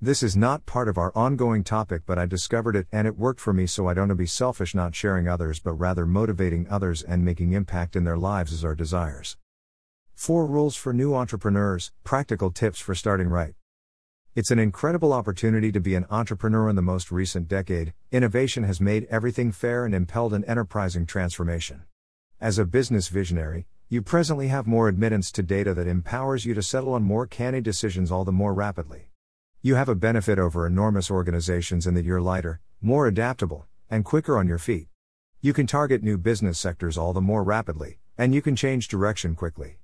This is not part of our ongoing topic, but I discovered it and it worked for me, so I don't be selfish not sharing others, but rather motivating others and making impact in their lives as our desires. 4 Rules for New Entrepreneurs Practical Tips for Starting Right. It's an incredible opportunity to be an entrepreneur in the most recent decade. Innovation has made everything fair and impelled an enterprising transformation. As a business visionary, you presently have more admittance to data that empowers you to settle on more canny decisions all the more rapidly. You have a benefit over enormous organizations in that you're lighter, more adaptable, and quicker on your feet. You can target new business sectors all the more rapidly, and you can change direction quickly.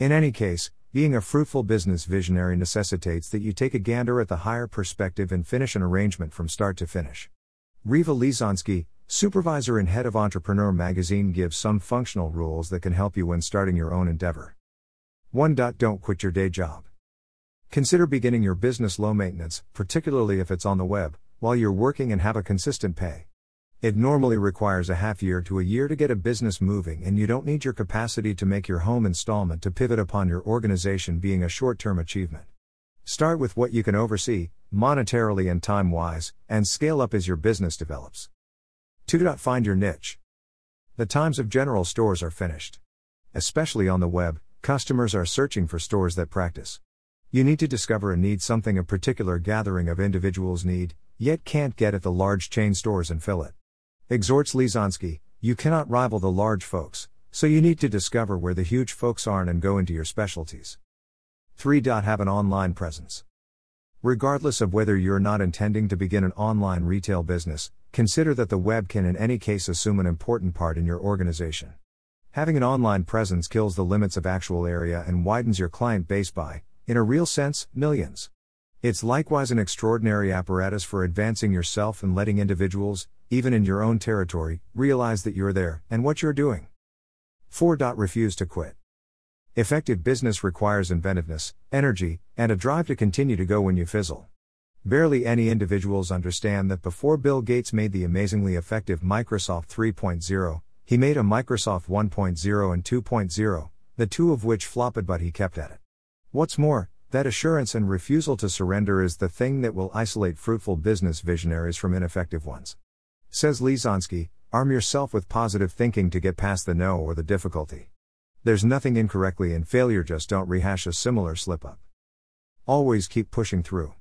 In any case, being a fruitful business visionary necessitates that you take a gander at the higher perspective and finish an arrangement from start to finish. Rieva Lesonsky, supervisor and head of Entrepreneur magazine, gives some functional rules that can help you when starting your own endeavor. 1. Don't quit your day job. Consider beginning your business low maintenance, particularly if it's on the web, while you're working and have a consistent pay. It normally requires a half year to a year to get a business moving, and you don't need your capacity to make your home installment to pivot upon your organization being a short term achievement. Start with what you can oversee, monetarily and time wise, and scale up as your business develops. 2. Find your niche. The times of general stores are finished. Especially on the web, customers are searching for stores that practice. You need to discover a need something a particular gathering of individuals need, yet can't get at the large chain stores and fill it. Exhorts Lesonsky, you cannot rival the large folks, so you need to discover where the huge folks aren't and go into your specialties. 3. Have an online presence. Regardless of whether you're not intending to begin an online retail business, consider that the web can in any case assume an important part in your organization. Having an online presence kills the limits of actual area and widens your client base by, in a real sense, millions. It's likewise an extraordinary apparatus for advancing yourself and letting individuals, even in your own territory, realize that you're there and what you're doing. 4. Refuse to quit. Effective business requires inventiveness, energy, and a drive to continue to go when you fizzle. Barely any individuals understand that before Bill Gates made the amazingly effective Microsoft 3.0, he made a Microsoft 1.0 and 2.0, the two of which flopped, but he kept at it. What's more, that assurance and refusal to surrender is the thing that will isolate fruitful business visionaries from ineffective ones. Says Lesonsky, arm yourself with positive thinking to get past the no or the difficulty. There's nothing incorrectly in failure, just don't rehash a similar slip up. Always keep pushing through.